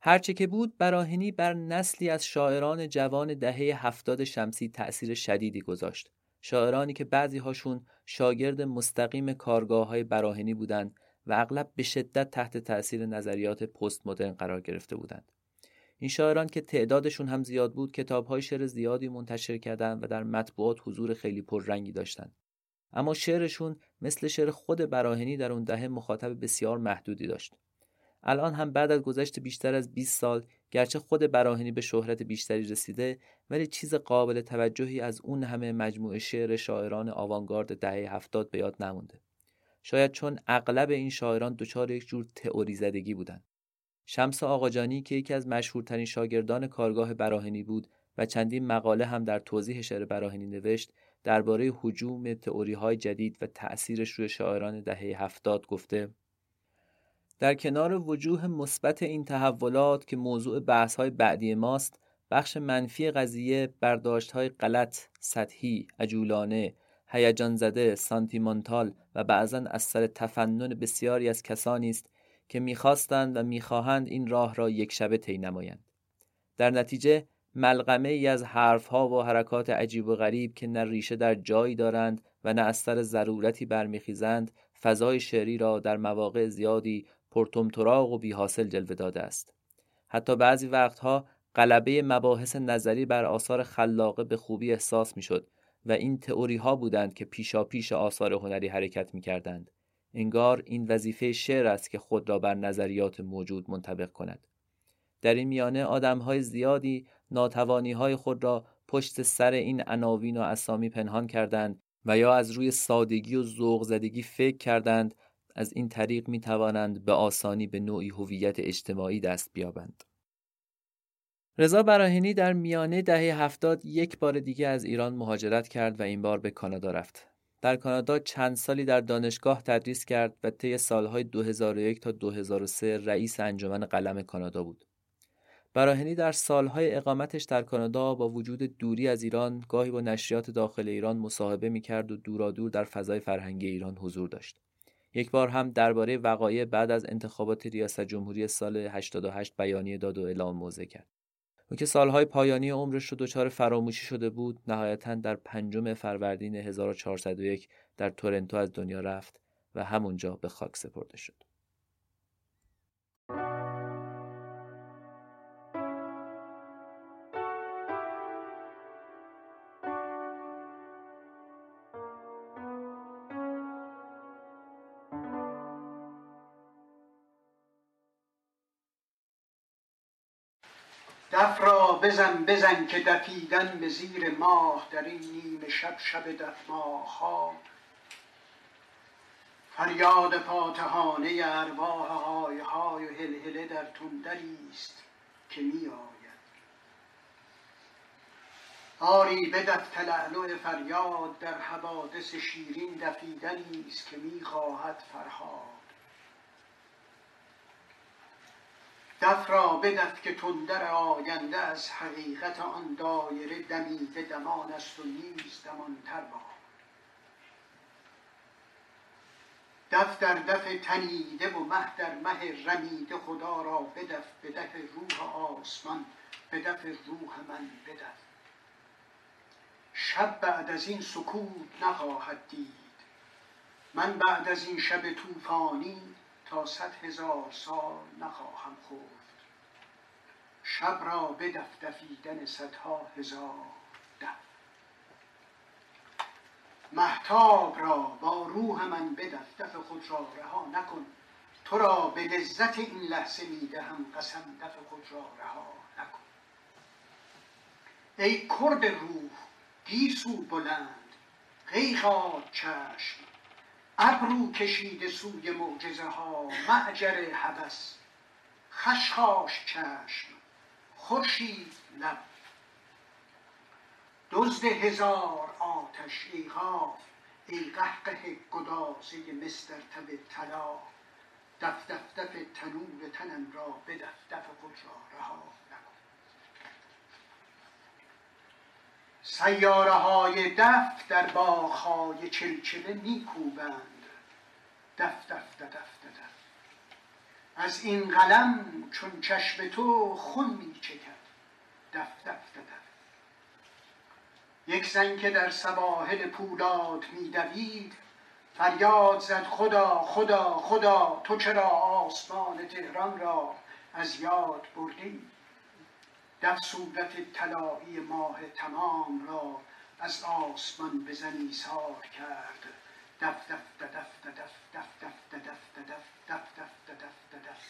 هرچه که بود براهنی بر نسلی از شاعران جوان دهه هفتاد شمسی تأثیر شدیدی گذاشت. شاعرانی که بعضی هاشون شاگرد مستقیم کارگاه های براهنی بودند و اغلب به شدت تحت تأثیر نظریات پست مدرن قرار گرفته بودند. این شاعران که تعدادشون هم زیاد بود کتاب های شعر زیادی منتشر کردند و در مطبوعات حضور خیلی پررنگی داشتند. اما شعرشون مثل شعر خود براهنی در اون دهه مخاطب بسیار محدودی داشت. الان هم بعد از گذشت بیشتر از 20 سال گرچه خود براهنی به شهرت بیشتری رسیده ولی چیز قابل توجهی از اون همه مجموعه شعر شاعران آوانگارد دهه هفتاد به یاد نمونده شاید چون اغلب این شاعران دچار یک جور تئوری زدگی بودند شمس آقاجانی که یکی از مشهورترین شاگردان کارگاه براهنی بود و چندین مقاله هم در توضیح شعر براهنی نوشت درباره حجوم تئوری های جدید و تأثیرش روی شاعران دهه هفتاد گفته در کنار وجوه مثبت این تحولات که موضوع بحث های بعدی ماست بخش منفی قضیه برداشت های غلط، سطحی، عجولانه، هیجان زده، سانتیمانتال و بعضا از سر تفنن بسیاری از کسانی است که می‌خواستند و می‌خواهند این راه را یک شبه طی نمایند. در نتیجه ملغمه ای از حرفها و حرکات عجیب و غریب که نه ریشه در جایی دارند و نه از سر ضرورتی برمیخیزند فضای شعری را در مواقع زیادی پرتمتراغ و بیحاصل جلوه داده است حتی بعضی وقتها غلبه مباحث نظری بر آثار خلاقه به خوبی احساس می‌شد و این تئوری ها بودند که پیشا پیش آثار هنری حرکت می کردند. انگار این وظیفه شعر است که خود را بر نظریات موجود منطبق کند. در این میانه آدم های زیادی ناتوانی های خود را پشت سر این عناوین و اسامی پنهان کردند و یا از روی سادگی و ذوق زدگی فکر کردند از این طریق می توانند به آسانی به نوعی هویت اجتماعی دست بیابند. رضا براهینی در میانه دهه هفتاد یک بار دیگه از ایران مهاجرت کرد و این بار به کانادا رفت. در کانادا چند سالی در دانشگاه تدریس کرد و طی سالهای 2001 تا 2003 رئیس انجمن قلم کانادا بود. براهنی در سالهای اقامتش در کانادا با وجود دوری از ایران گاهی با نشریات داخل ایران مصاحبه می کرد و دورادور در فضای فرهنگی ایران حضور داشت. یک بار هم درباره وقایع بعد از انتخابات ریاست جمهوری سال 88 بیانیه داد و اعلام موضع کرد. او که سالهای پایانی عمرش رو دچار فراموشی شده بود نهایتا در پنجم فروردین 1401 در تورنتو از دنیا رفت و همونجا به خاک سپرده شد. بزن که دفیدن به زیر ماه در این نیمه شب شب دف ماه ها فریاد فاتحانه ارواح های های و هلهله در تندری است که می آید آری بدف تلعلع فریاد در حوادث شیرین دفیدنی است که می خواهد فرهاد. دف را بدف که تندر آینده از حقیقت آن دایره دمیده دمان است و نیز دمانتر با دف در دف تنیده و مه در مه رمیده خدا را بدف به دف روح آسمان به دف روح من بدف. شب بعد از این سکوت نخواهد دید. من بعد از این شب طوفانی صد هزار سال نخواهم خفت شب را بدفدفیدن صدها هزار دف محتاب را با روح من بدف دف خود را رها نکن. تو را به لذت این لحظه می‌دهم قسم دف خود را رها نکن. ای کرد روح گیسو بلند. قیقاد چشم. ابرو کشیده سوی معجزه ها معجر هوس خشخاش چشم خورشید لب. دزد هزار آتش ای غاف ای قهقه گدازه مستر تب طلا. دف دف دف تنور تنم را بدف دف خود را رها نکن سیاره های دف در باغهای چلچله میکوبند. دف دف دف دف دف. از این قلم چون چشم تو خون میچکد. دف دف دف یک زن که در سواحل پولاد میدوید فریاد زد خدا خدا خدا تو چرا آسمان تهران را از یاد بردی؟ در صورت طلایی ماه تمام را از آسمان به زن ایثار کرد دف دف دف دف دف دف دف دف دف دف دف دف دف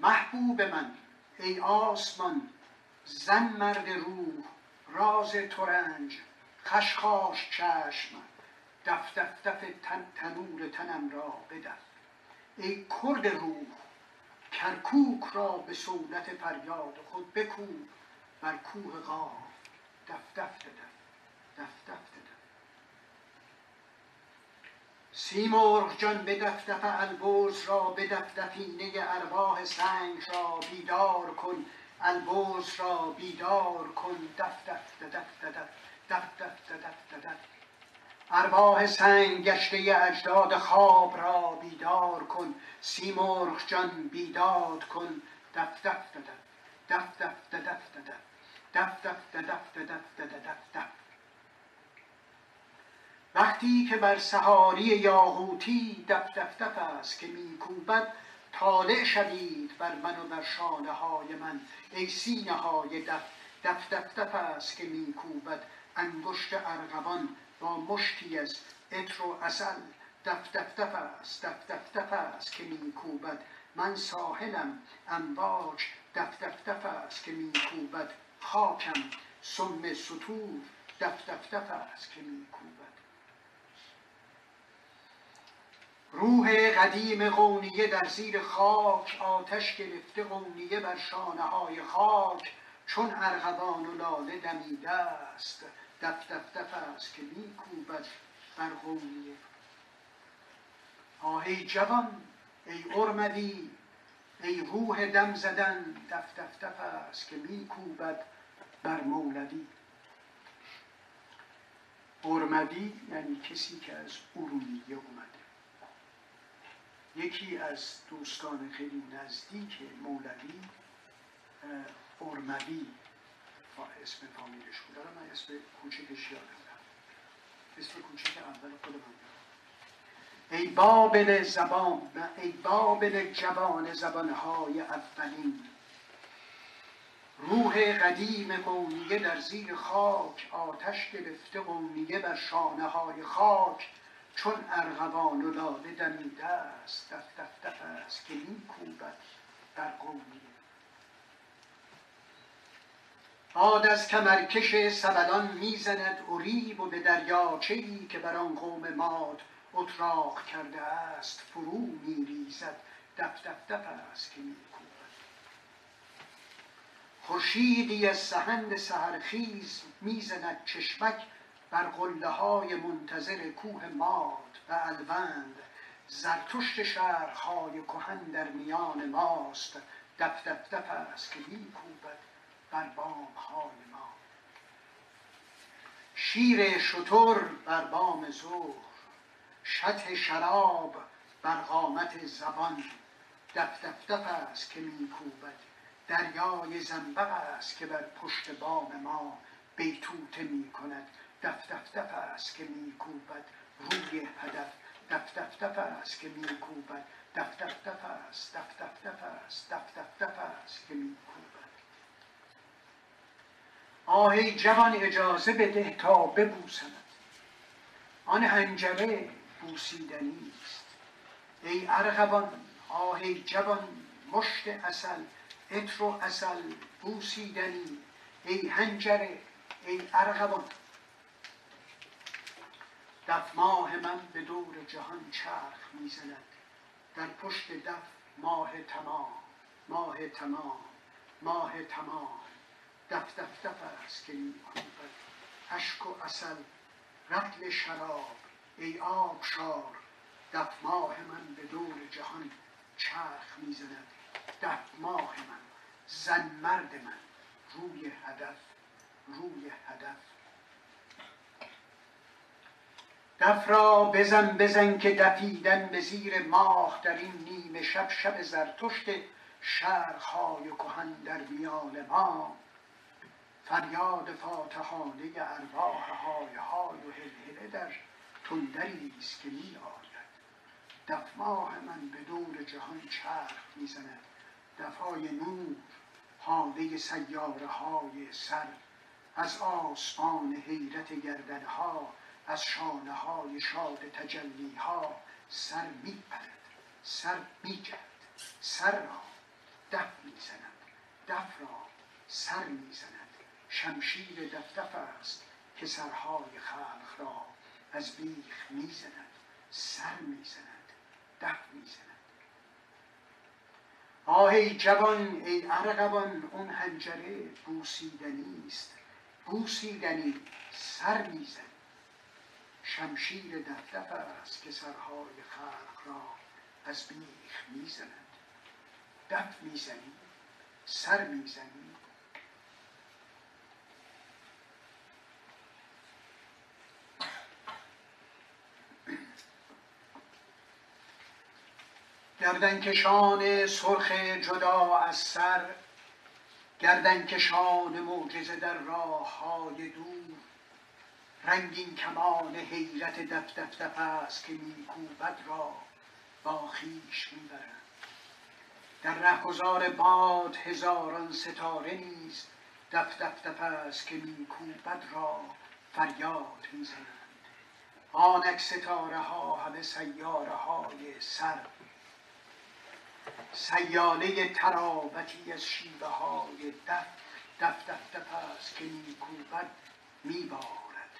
محبوب من ای آسمان زن مرد روح راز ترنج خشخاش چشم دف دف دف تن تنور تنم را بدف ای کرد روح کرکوک را به صولت فریاد خود بکوب بر کوه قاف دف دف دف دف دف سیمرغ جان به دف دف البرز را به دف دفینه ارواح سنگ را بیدار کن. البرز را بیدار کن. دف دف دف دف دف دف دف دف ارواح سنگ گشته اجداد خواب را بیدار کن سیمرغ جان بیداد کن دف دف دف دف دف دف دف دف دف دف دف وقتی که بر سهاری یاقوتی دف دف دف است که میکوبد طالع شوید بر من و بر شانه های من ای سینه های دف دف دف دف است که میکوبد انگشت ارغوان با مشتی از عطر و اصل دف دف دف است دف دف دف است که میکوبد. من ساحلم امواج دف دف دف است که میکوبد. خاکم سم سطور دف دف دف است که میکوبد. روح قدیم قونیه در زیر خاک آتش گرفته قونیه بر شانه های خاک. چون ارغوان و لاله دمیده است دف دف دف است که میکوبد بر قونیه آه ای جوان ای ارمدی ای روح دم زدن دف دف دف است که میکوبد بر مولدی. ارمدی یعنی کسی که از ارومیه اومده. یکی از دوستان خیلی نزدیک مولوی ارموی اسم فامیلش بود. من اسم کوچکش یادم اسم کوچک اول خود من ای بابل زبان ای بابل جوان زبانهای اولین. روح قدیم قونیه در زیر خاک آتش گرفته قونیه بر شانه های خاک. چون ارغوان و لاله دمیده است دف دف دف است که میکوبد بر قونیه باد از کمرکش سبلان می‌زند اریب و به دریاچه ای که بر آن قوم ماد اتراق کرده است فرو میریزد دف دف دف است که میکوبد. خورشیدی از سهند سحرخیز می‌زند چشمک بر قله های منتظر کوه ماد و الوند. زرتشت شهرهای کهن در میان ماست دف دف دف است که میکوبد. بر بام های ما شیر شتر بر بام ظهر شطح شراب بر قامت زبان دف دف دف است که میکوبد دریای زنبق است که بر پشت بام ما بیتوته می کند دف دف دف است که میکوبد روی هدف دف دف دف است که میکوبد دف دف دف است دف دف دف است دف دف دف است که میکوبد آهی جوان اجازه بده تا ببوسمت. آن هنجره بوسیدنی است ای ارغوان آهی جوان مشت اصل عطر و اصل بوسیدنی ای هنجره ای ارغوان. دف ماه من به دور جهان چرخ می‌زند. در پشت دف ماه تمام ماه تمام ماه تمام. دف دف دف است که میکوبد اشک و اصل رطل شراب ای آبشار دف ماه من به دور جهان چرخ می‌زند. دف ماه من زن مرد من روی هدف روی هدف. دف را بزن بزن که دفیدن به زیر ماه در این نیمه شب شب زرتشت شرخهای کهن در میان ما. فریاد فاتحانه ارواح های های و هلهله در تندری است که می آید. دف ماه من به دور جهان چرخ می‌زند دفای نور حاله سیاره های سر. از آسمان حیرت گردنها از شانه های شاد تجلی ها سر می پرد. سر می جد سر را دف می زند. دف را سر می زند. شمشیر دف است که سرهای خلق را. از بیخ می زند سر می زند دف می زند آه ای جوان ای ارغوان اون هنجره بوسیدنی است. بوسیدنی سر می‌زنی شمشیر دفدف است که سرهای خلق را. از بیخ می‌زند. دف می‌زنی سر می‌زنی گردنکشان سرخ جدا از سر گردنکشان معجزه در راه های دور. رنگین کمان حیرت دف دف دف است که میکوبد را با خویش می‌برند. در رهگذار باد هزاران ستاره نیز دف دف دف است که میکوبد را فریاد می‌زنند. آنک ستاره ها همه سیاره های سر سیاله تراوتی از شیوه های دف دف دف دف است که میکوبد میبارد.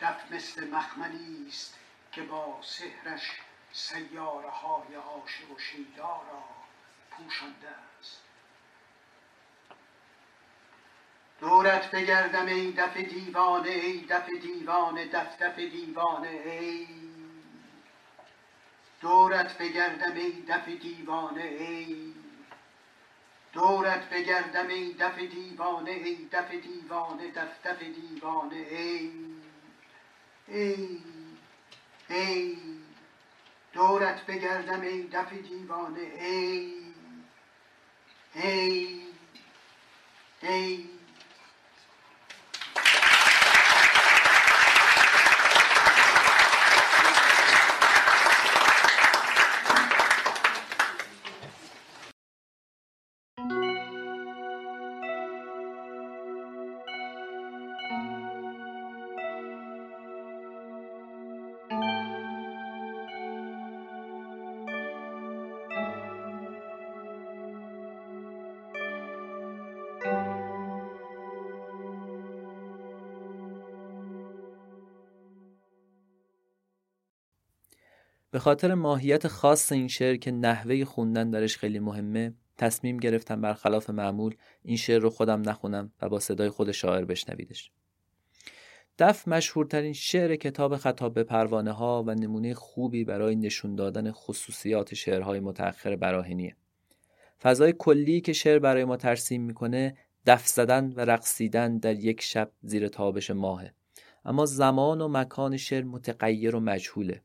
دف مثل مخملی است که با سحرش سیاره های عاشق و شیدا را پوشانده است. دورت بگردم ای دف دیوانه ای دف دیوانه دف دف دیوانه ای دورت بگردم ای دف دیوانه ای دورت بگردم ای دف دیوانه ای دف دیوانه دف دف دیوانه ای ای ای. دورت بگردم ای دف دیوانه ای ای ای. به خاطر ماهیت خاص این شعر که نحوه خوندن درش خیلی مهمه تصمیم گرفتم برخلاف معمول این شعر رو خودم نخونم و با صدای خود شاعر بشنویدش دف مشهورترین شعر کتاب خطاب به پروانه ها و نمونه خوبی برای نشون دادن خصوصیات شعرهای متأخر براهنیه. فضای کلی که شعر برای ما ترسیم می‌کنه دف زدن و رقصیدن در یک شب زیر تابش ماهه. اما زمان و مکان شعر متغیر و مجهوله.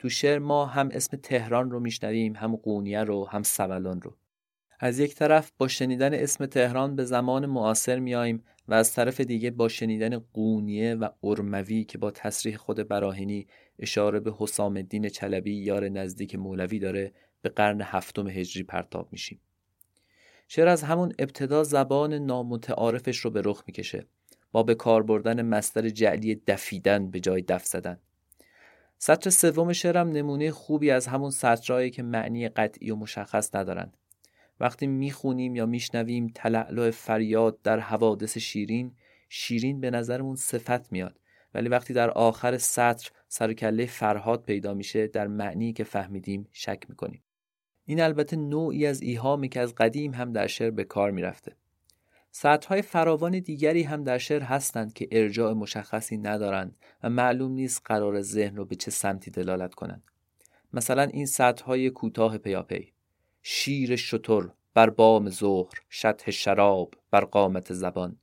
تو شعر ما هم اسم تهران رو میشنویم هم قونیه رو هم سبلان رو. از یک طرف با شنیدن اسم تهران به زمان معاصر میاییم و از طرف دیگه با شنیدن قونیه و ارموی که با تصریح خود براهینی اشاره به حسام الدین چلبی یار نزدیک مولوی داره به قرن هفتم هجری پرتاب میشیم. شعر از همون ابتدا زبان نامتعارفش رو به رخ می‌کشه با به کار بردن مستر جعلی دفیدن به جای دف زدن. سطر سوم شعرم نمونه خوبی از همون سطرهایی که معنی قطعی و مشخص ندارند وقتی می‌خونیم یا میشنویم تلعلع فریاد در حوادث شیرین شیرین به نظرمون صفت میاد. ولی وقتی در آخر سطر سرکله فرهاد پیدا میشه در معنی که فهمیدیم شک می‌کنیم. این البته نوعی از ایهامی که از قدیم هم در شعر به کار می‌رفته. سطرهای فراوان دیگری هم در شعر هستند که ارجاع مشخصی ندارند و معلوم نیست قرار ذهن رو به چه سمتی دلالت کنند. مثلا این سطرهای کوتاه پیاپی. شیر شتر بر بام ظهر شطح شراب بر قامت زبان.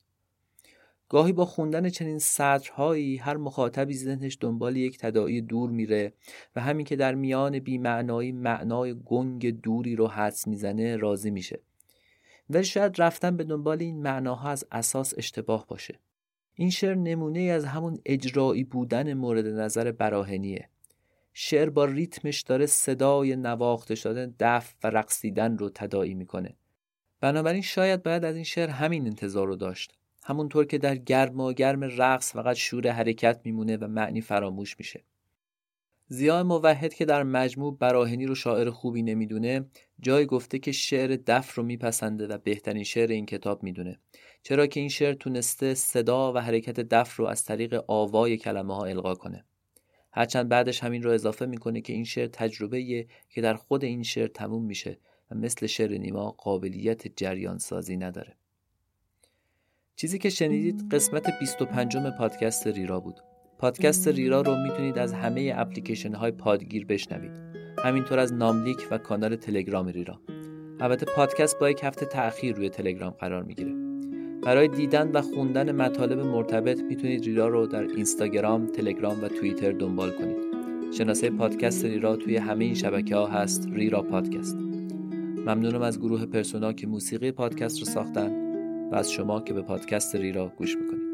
گاهی با خوندن چنین سطرهایی هر مخاطبی ذهنش دنبال یک تداعی دور میره و همین که در میان بیمعنایی معنای گنگ دوری رو حدس می‌زنه راضی میشه. ولی شاید رفتن به دنبال این معناها از اساس اشتباه باشه. این شعر نمونه از همون اجرایی بودن مورد نظر براهنیه. شعر با ریتمش داره صدای نواخته شدن دف و رقصیدن رو تداعی می‌کنه. بنابراین شاید باید از این شعر همین انتظار رو داشت. همونطور که در گرم و گرم رقص فقط شور حرکت میمونه و معنی فراموش میشه. زیاد موحد که در مجموع براهنی رو شاعر خوبی نمی‌دونه جای گفته که شعر دف رو میپسنده و بهترین شعر این کتاب می‌دونه. چرا که این شعر تونسته صدا و حرکت دف رو از طریق آوای کلمه ها القا کنه. هرچند بعدش همین رو اضافه می‌کنه که این شعر تجربه که در خود این شعر تموم میشه و مثل شعر نیما قابلیت جریان سازی نداره. چیزی که شنیدید قسمت 25 پادکست ریرا بود. پادکست ریرا رو می‌تونید از همه اپلیکیشن های پادگیر بشنوید همینطور از ناملیک و کانال تلگرام ریرا البته پادکست با یک هفته تأخیر روی تلگرام قرار می‌گیره برای دیدن و خوندن مطالب مرتبط می‌تونید ریرا رو در اینستاگرام، تلگرام و توییتر دنبال کنید. شناسه پادکست ریرا توی همه این شبکه ها هست ریرا پادکست. ممنونم از گروه پرسونا که موسیقی پادکست رو ساختن و از شما که به پادکست ریرا گوش می‌کنید.